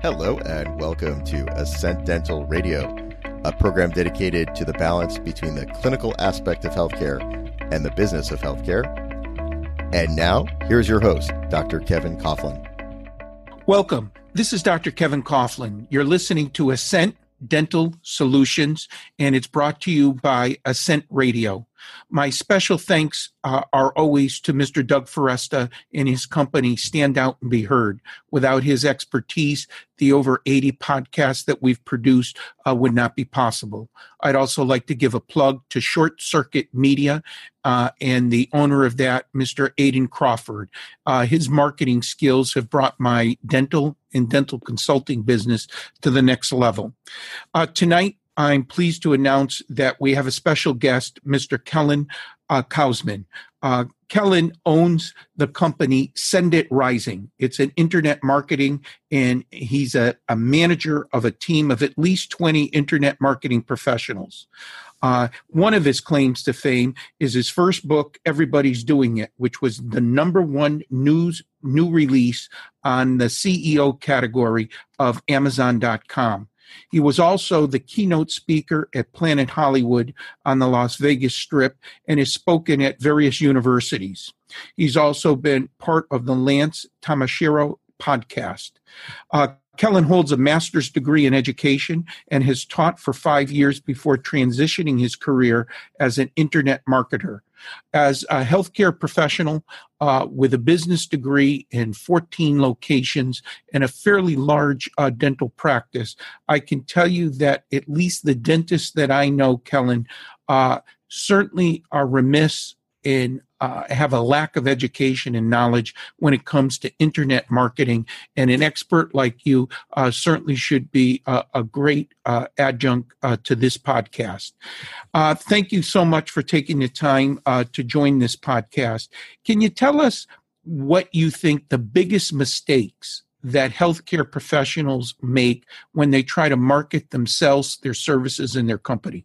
Hello, and welcome to Ascent Dental Radio, a program dedicated to the balance between the clinical aspect of healthcare and the business of healthcare. And now, here's your host, Dr. Kevin Coughlin. Welcome. This is Dr. Kevin Coughlin. You're listening to Ascent Dental Solutions, and it's brought to you by Ascent Radio. My special thanks uh, are always to Mr. Doug Foresta and his company, Stand Out and Be Heard. Without his expertise, the over 80 podcasts that we've produced uh, would not be possible. I'd also like to give a plug to Short Circuit Media uh, and the owner of that, Mr. Aiden Crawford. Uh, his marketing skills have brought my dental and dental consulting business to the next level. Uh, tonight, I'm pleased to announce that we have a special guest, Mr. Kellen uh, Kautzman. Uh, Kellen owns the company Send It Rising. It's an internet marketing, and he's a, a manager of a team of at least 20 internet marketing professionals. Uh, one of his claims to fame is his first book, Everybody's Doing It, which was the number one news new release on the CEO category of Amazon.com. He was also the keynote speaker at Planet Hollywood on the Las Vegas Strip and has spoken at various universities. He's also been part of the Lance Tamashiro podcast. Uh, Kellen holds a master's degree in education and has taught for five years before transitioning his career as an internet marketer. As a healthcare professional uh, with a business degree in 14 locations and a fairly large uh, dental practice, I can tell you that at least the dentists that I know, Kellen, uh, certainly are remiss in uh, have a lack of education and knowledge when it comes to internet marketing. And an expert like you uh, certainly should be a, a great uh, adjunct uh, to this podcast. Uh, thank you so much for taking the time uh, to join this podcast. Can you tell us what you think the biggest mistakes that healthcare professionals make when they try to market themselves, their services, and their company?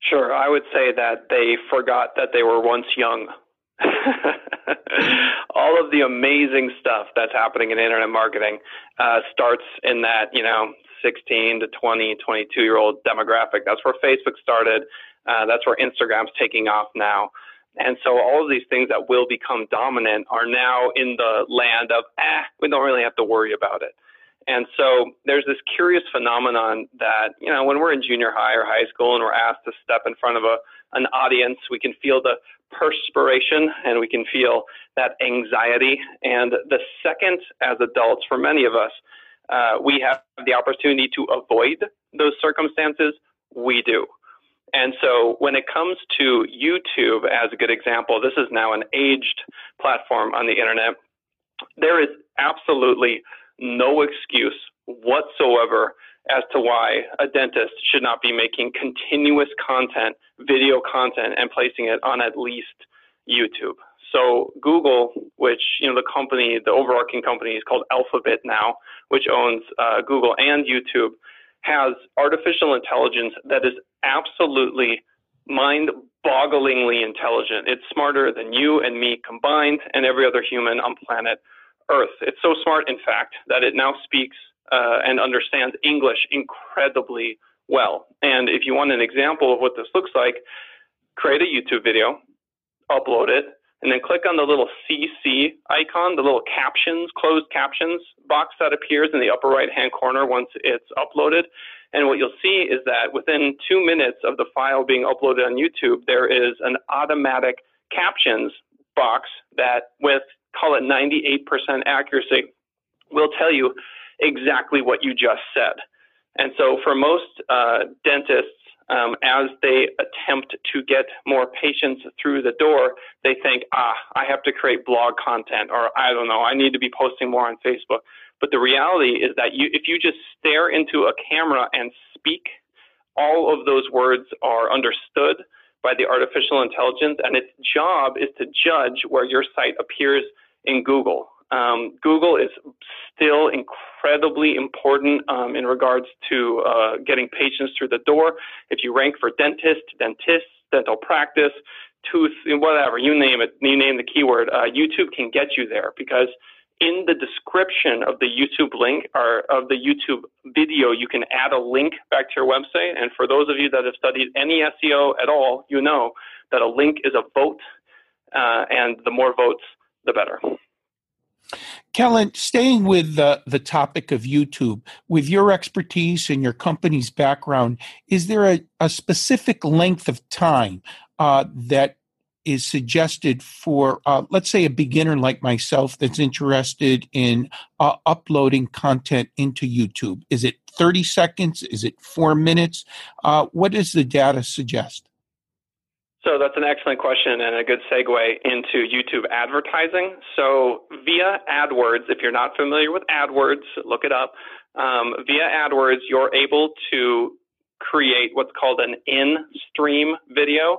Sure. I would say that they forgot that they were once young. All of the amazing stuff that's happening in internet marketing uh, starts in that, you know, 16 to 20, 22 year old demographic. That's where Facebook started. Uh, that's where Instagram's taking off now. And so all of these things that will become dominant are now in the land of, eh, we don't really have to worry about it. And so there's this curious phenomenon that, you know, when we're in junior high or high school and we're asked to step in front of a, an audience, we can feel the perspiration and we can feel that anxiety. And the second, as adults, for many of us, uh, we have the opportunity to avoid those circumstances, we do. And so when it comes to YouTube, as a good example, this is now an aged platform on the internet. There is absolutely no excuse whatsoever as to why a dentist should not be making continuous content, video content, and placing it on at least YouTube. So Google, which you know the company, the overarching company is called Alphabet now, which owns uh, Google and YouTube, has artificial intelligence that is absolutely mind-bogglingly intelligent. It's smarter than you and me combined, and every other human on planet Earth. It's so smart, in fact, that it now speaks uh, and understands English incredibly well. And if you want an example of what this looks like, create a YouTube video, upload it, and then click on the little CC icon, the little captions, closed captions box that appears in the upper right hand corner once it's uploaded. And what you'll see is that within two minutes of the file being uploaded on YouTube, there is an automatic captions box that, with call it 98% accuracy, will tell you exactly what you just said. And so, for most uh, dentists, um, as they attempt to get more patients through the door, they think, ah, I have to create blog content, or I don't know, I need to be posting more on Facebook. But the reality is that you, if you just stare into a camera and speak, all of those words are understood by the artificial intelligence, and its job is to judge where your site appears in Google. Um, Google is still incredibly important um, in regards to uh, getting patients through the door. If you rank for dentist, dentist, dental practice, tooth, whatever, you name it, you name the keyword, uh, YouTube can get you there because in the description of the YouTube link or of the YouTube video, you can add a link back to your website. And for those of you that have studied any SEO at all, you know that a link is a vote, uh, and the more votes, the better. Kellen, staying with the, the topic of YouTube, with your expertise and your company's background, is there a, a specific length of time uh, that is suggested for, uh, let's say, a beginner like myself that's interested in uh, uploading content into YouTube? Is it 30 seconds? Is it four minutes? Uh, what does the data suggest? So that's an excellent question and a good segue into YouTube advertising. So via AdWords, if you're not familiar with AdWords, look it up. Um, via AdWords, you're able to create what's called an in-stream video.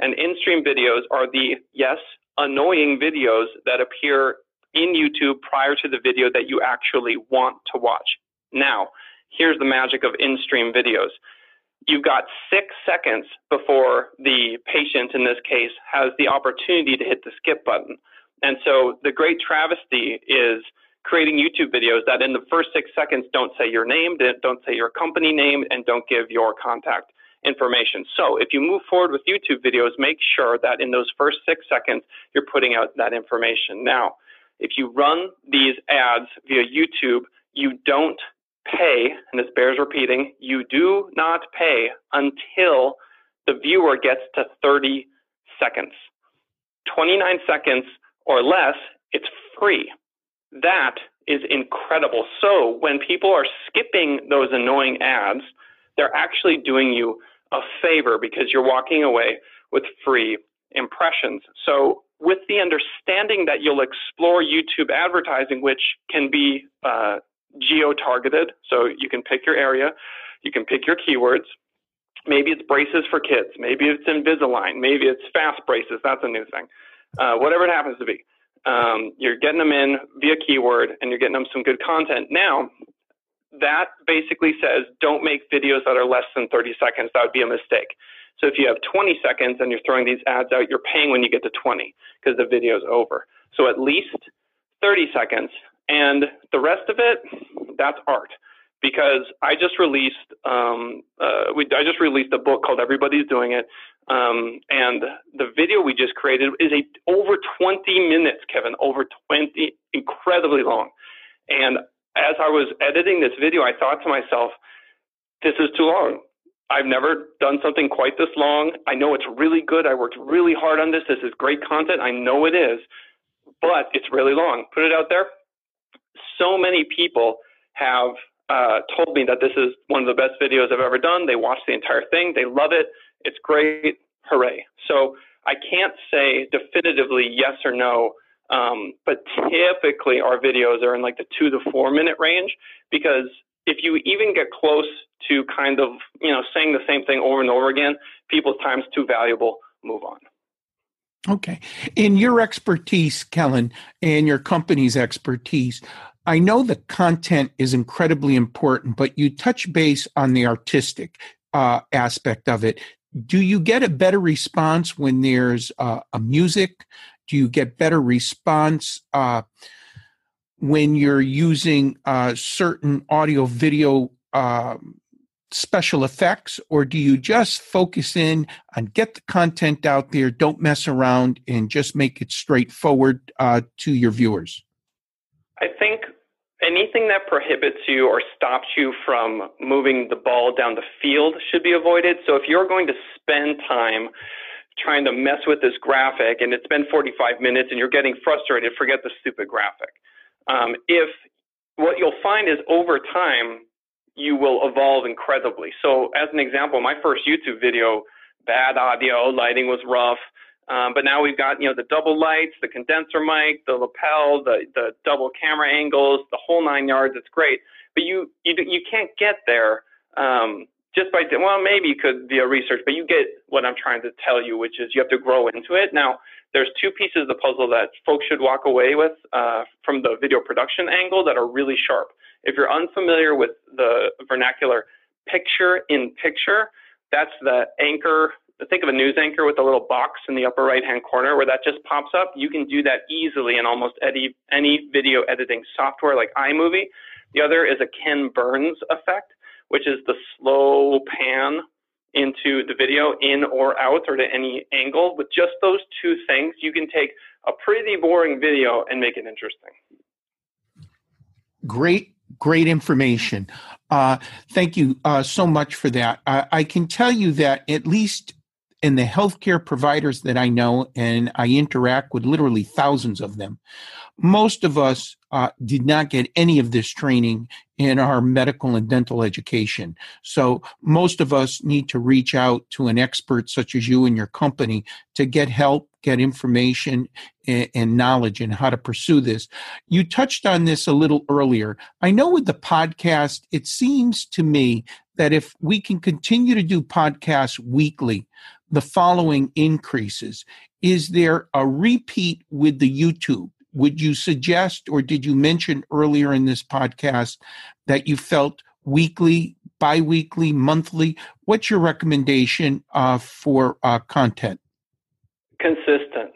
And in-stream videos are the, yes, annoying videos that appear in YouTube prior to the video that you actually want to watch. Now, here's the magic of in-stream videos you've got six seconds before the patient, in this case, has the opportunity to hit the skip button. And so the great travesty is creating YouTube videos that in the first six seconds don't say your name, don't say your company name, and don't give your contact information. So if you move forward with YouTube videos, make sure that in those first six seconds, you're putting out that information. Now, if you run these ads via YouTube, you don't pay, and this bears repeating, you do not pay until the viewer gets to 30 seconds. 29 seconds or less, it's free. That is incredible. So when people are skipping those annoying ads, they're actually doing you a favor because you're walking away with free impressions. So with the understanding that you'll explore YouTube advertising, which can be uh, geo-targeted. So you can pick your area, you can pick your keywords. Maybe it's braces for kids. Maybe it's Invisalign. Maybe it's fast braces. That's a new thing. Uh, whatever it happens to be. Um, you're getting them in via keyword and you're getting them some good content. Now, that basically says don't make videos that are less than 30 seconds. That would be a mistake. So if you have 20 seconds and you're throwing these ads out, you're paying when you get to 20 because the video is over. So at least 30 seconds and the rest of it, that's art. Because I just released, um, uh, we, I just released a book called Everybody's Doing It, um, and the video we just created is a over 20 minutes, Kevin, over 20, incredibly long. And as I was editing this video, I thought to myself, this is too long. I've never done something quite this long. I know it's really good. I worked really hard on this. This is great content. I know it is, but it's really long. Put it out there so many people have uh, told me that this is one of the best videos I've ever done. They watch the entire thing, they love it, it's great, hooray. So I can't say definitively yes or no, um, but typically our videos are in like the two to four minute range because if you even get close to kind of you know saying the same thing over and over again, people's time's too valuable. Move on. Okay. In your expertise, Kellen, and your company's expertise, I know the content is incredibly important, but you touch base on the artistic uh, aspect of it. Do you get a better response when there's uh, a music? Do you get better response uh, when you're using uh, certain audio video um, special effects, or do you just focus in on get the content out there, don't mess around, and just make it straightforward uh, to your viewers? I think anything that prohibits you or stops you from moving the ball down the field should be avoided. So if you're going to spend time trying to mess with this graphic and it's been 45 minutes and you're getting frustrated, forget the stupid graphic. Um, if what you'll find is over time, you will evolve incredibly. So as an example, my first YouTube video, bad audio, lighting was rough. Um, but now we've got, you know, the double lights, the condenser mic, the lapel, the, the double camera angles, the whole nine yards. It's great. But you, you, you can't get there, um, just by, well, maybe you could via research, but you get what I'm trying to tell you, which is you have to grow into it. Now, there's two pieces of the puzzle that folks should walk away with uh, from the video production angle that are really sharp. If you're unfamiliar with the vernacular picture in picture, that's the anchor. Think of a news anchor with a little box in the upper right hand corner where that just pops up. You can do that easily in almost any, any video editing software like iMovie. The other is a Ken Burns effect, which is the slow pan into the video in or out or to any angle. With just those two things, you can take a pretty boring video and make it interesting. Great great information. Uh, thank you uh, so much for that. I, I, can tell you that at least in the healthcare providers that I know, and I interact with literally thousands of them, most of us uh, did not get any of this training in our medical and dental education. So most of us need to reach out to an expert such as you and your company to get help, get information and, and knowledge in how to pursue this. You touched on this a little earlier. I know with the podcast, it seems to me that if we can continue to do podcasts weekly, the following increases. Is there a repeat with the YouTube? Would you suggest or did you mention earlier in this podcast that you felt weekly, biweekly, monthly? What's your recommendation uh, for uh, content? Consistent.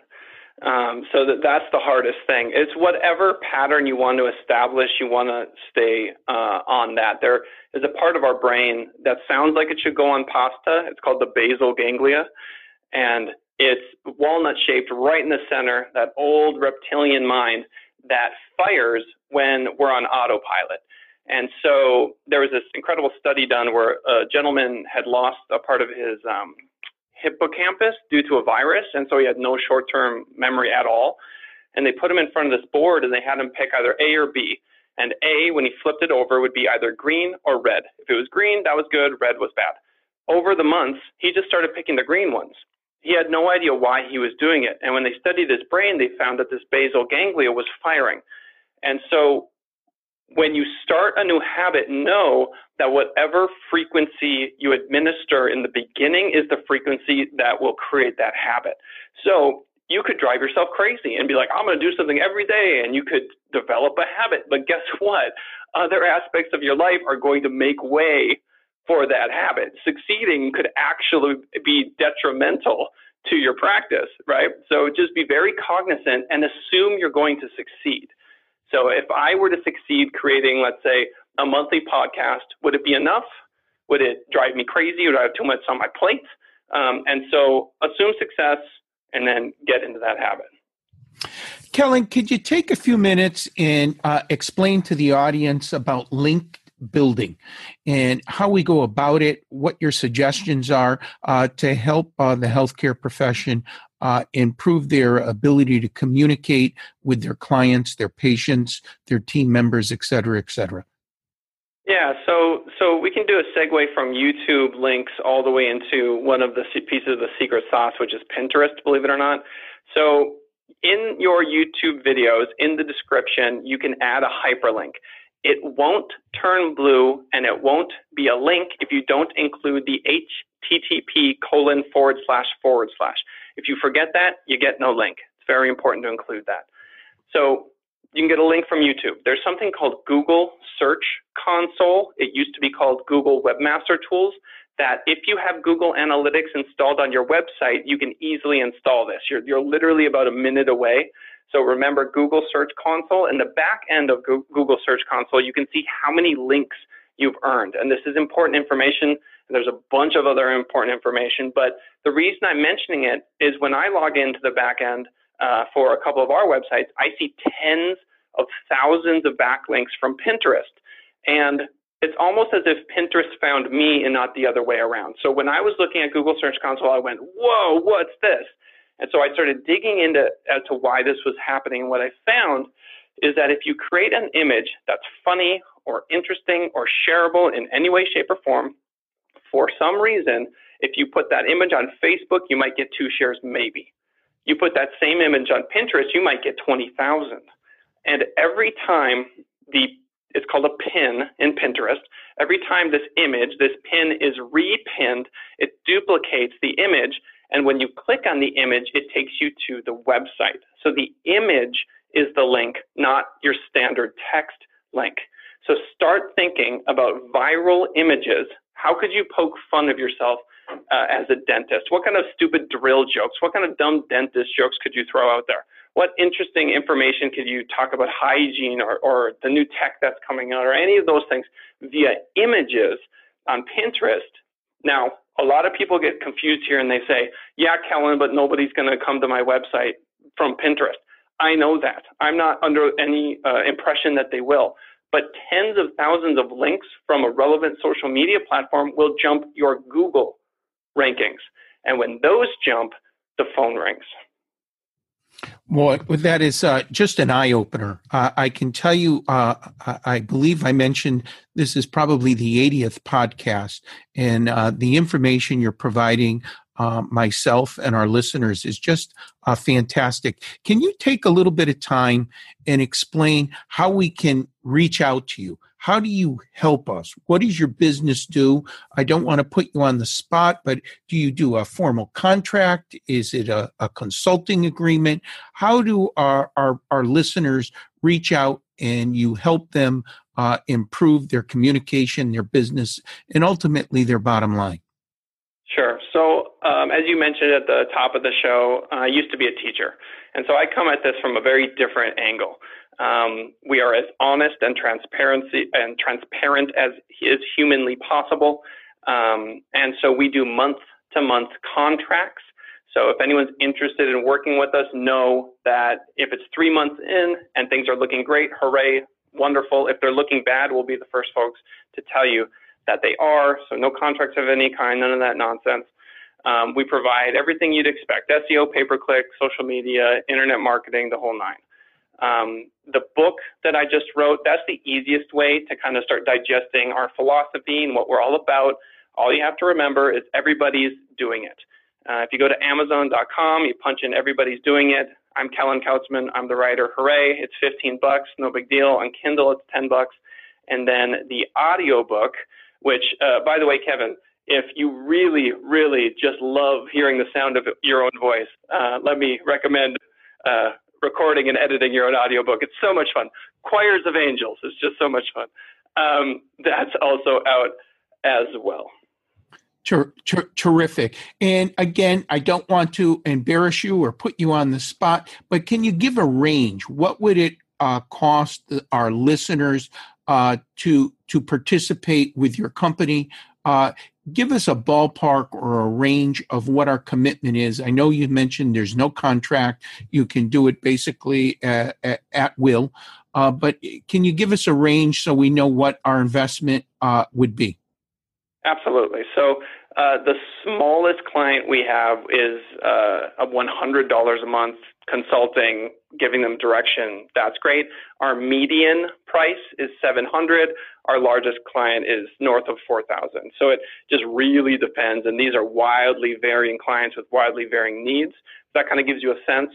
Um, so that that's the hardest thing. It's whatever pattern you want to establish. You want to stay uh, on that. There is a part of our brain that sounds like it should go on pasta. It's called the basal ganglia, and it's walnut shaped right in the center, that old reptilian mind that fires when we're on autopilot. And so there was this incredible study done where a gentleman had lost a part of his um, hippocampus due to a virus, and so he had no short term memory at all. And they put him in front of this board and they had him pick either A or B. And A, when he flipped it over, would be either green or red. If it was green, that was good, red was bad. Over the months, he just started picking the green ones he had no idea why he was doing it. And when they studied his brain, they found that this basal ganglia was firing. And so when you start a new habit, know that whatever frequency you administer in the beginning is the frequency that will create that habit. So you could drive yourself crazy and be like, I'm going to do something every day. And you could develop a habit. But guess what? Other aspects of your life are going to make way for that habit. Succeeding could actually be detrimental to your practice, right? So just be very cognizant and assume you're going to succeed. So if I were to succeed creating, let's say, a monthly podcast, would it be enough? Would it drive me crazy? Would I have too much on my plate? Um, and so assume success and then get into that habit. Kellen, could you take a few minutes and uh, explain to the audience about link building and how we go about it, what your suggestions are uh, to help uh, the healthcare profession uh, improve their ability to communicate with their clients, their patients, their team members, et cetera, et cetera. Yeah, so so we can do a segue from YouTube links all the way into one of the pieces of the secret sauce, which is Pinterest. Believe it or not. So in your YouTube videos, in the description, you can add a hyperlink it won't turn blue and it won't be a link if you don't include the HTTP colon forward slash forward slash. If you forget that, you get no link. It's very important to include that. So you can get a link from YouTube. There's something called Google Search Console. It used to be called Google Webmaster Tools. That if you have Google Analytics installed on your website, you can easily install this. You're, you're literally about a minute away so remember Google Search Console. In the back end of Google Search Console, you can see how many links you've earned. And this is important information. There's a bunch of other important information, but the reason I'm mentioning it is when I log into the back end uh, for a couple of our websites, I see tens of thousands of backlinks from Pinterest. And it's almost as if Pinterest found me and not the other way around. So when I was looking at Google Search Console, I went, whoa, what's this? And so I started digging into as to why this was happening. And what I found is that if you create an image that's funny or interesting or shareable in any way, shape, or form, for some reason, if you put that image on Facebook, you might get two shares, maybe. You put that same image on Pinterest, you might get 20,000. And every time the, it's called a pin in Pinterest, every time this image, this pin is repinned, it duplicates the image. And when you click on the image, it takes you to the website. So the image is the link, not your standard text link. So start thinking about viral images. How could you poke fun of yourself uh, as a dentist? What kind of stupid drill jokes? What kind of dumb dentist jokes could you throw out there? What interesting information could you talk about hygiene or, or the new tech that's coming out or any of those things via images on Pinterest? Now, a lot of people get confused here and they say, yeah, Kellen, but nobody's going to come to my website from Pinterest. I know that. I'm not under any uh, impression that they will. But tens of thousands of links from a relevant social media platform will jump your Google rankings. And when those jump, the phone rings. Well, that is uh, just an eye opener. Uh, I can tell you, uh, I believe I mentioned this is probably the 80th podcast, and uh, the information you're providing uh, myself and our listeners is just uh, fantastic. Can you take a little bit of time and explain how we can reach out to you? How do you help us? What does your business do? I don't want to put you on the spot, but do you do a formal contract? Is it a, a consulting agreement? How do our, our, our listeners reach out and you help them uh, improve their communication, their business, and ultimately their bottom line? Sure. So, um, as you mentioned at the top of the show, I used to be a teacher. And so I come at this from a very different angle. Um, we are as honest and transparency and transparent as is humanly possible. Um, and so we do month to month contracts. So if anyone's interested in working with us, know that if it's three months in and things are looking great, hooray, wonderful. If they're looking bad, we'll be the first folks to tell you that they are. So no contracts of any kind, none of that nonsense. Um, we provide everything you'd expect SEO, pay per click, social media, internet marketing, the whole nine. Um, the book that I just wrote, that's the easiest way to kind of start digesting our philosophy and what we're all about. All you have to remember is everybody's doing it. Uh, if you go to Amazon.com, you punch in everybody's doing it. I'm Kellen Kautzman. I'm the writer. Hooray! It's 15 bucks, no big deal. On Kindle, it's 10 bucks. And then the audio book, which, uh, by the way, Kevin, if you really, really just love hearing the sound of your own voice, uh, let me recommend uh, recording and editing your own audiobook. It's so much fun. Choirs of Angels is just so much fun. Um, that's also out as well. Ter- ter- terrific. And again, I don't want to embarrass you or put you on the spot, but can you give a range? What would it uh, cost our listeners uh, to to participate with your company? Uh, give us a ballpark or a range of what our commitment is. I know you mentioned there's no contract; you can do it basically at, at, at will. Uh, but can you give us a range so we know what our investment uh, would be? Absolutely. So uh, the smallest client we have is uh, a $100 a month consulting, giving them direction. That's great. Our median price is 700. Our largest client is north of 4,000. So it just really depends. And these are wildly varying clients with wildly varying needs. That kind of gives you a sense.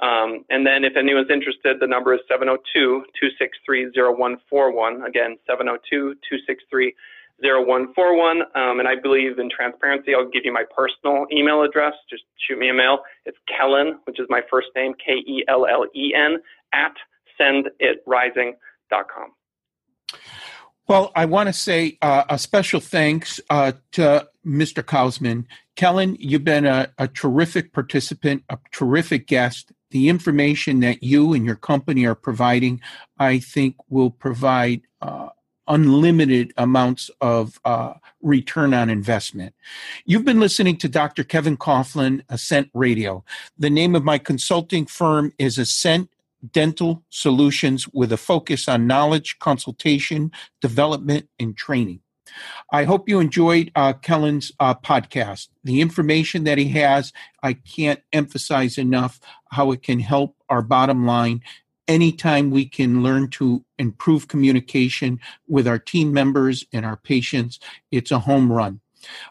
Um, and then if anyone's interested, the number is 702 263 0141. Again, 702 263 0141. Um, and I believe in transparency. I'll give you my personal email address. Just shoot me a mail. It's Kellen, which is my first name, K E L L E N, at senditrising.com. Well, I want to say uh, a special thanks uh, to Mr. Kautzman. Kellen, you've been a, a, terrific participant, a terrific guest. The information that you and your company are providing, I think, will provide uh, unlimited amounts of uh, return on investment. You've been listening to Dr. Kevin Coughlin, Ascent Radio. The name of my consulting firm is Ascent Dental Solutions with a focus on knowledge, consultation, development, and training. I hope you enjoyed uh, Kellen's uh, podcast. The information that he has, I can't emphasize enough how it can help our bottom line. Anytime we can learn to improve communication with our team members and our patients, it's a home run.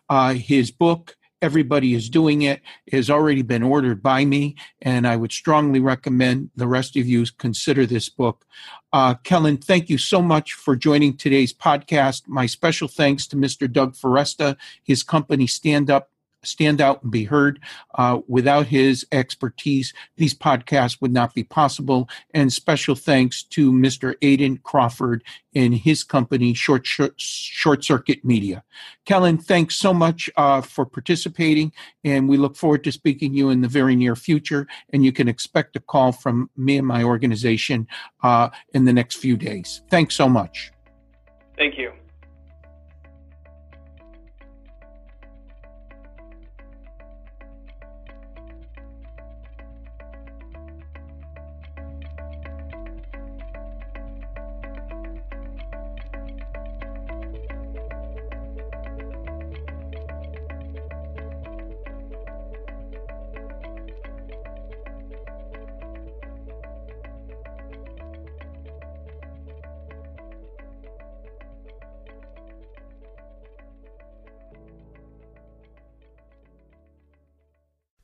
Uh, his book, everybody is doing it has already been ordered by me and i would strongly recommend the rest of you consider this book. Uh, kellen thank you so much for joining today's podcast. My special thanks to mr doug foresta his company stand up stand out and be heard. Uh, without his expertise, these podcasts would not be possible. And special thanks to Mr. Aiden Crawford and his company, Short, Short, Short Circuit Media. Kellen, thanks so much uh, for participating, and we look forward to speaking to you in the very near future. And you can expect a call from me and my organization uh, in the next few days. Thanks so much. Thank you.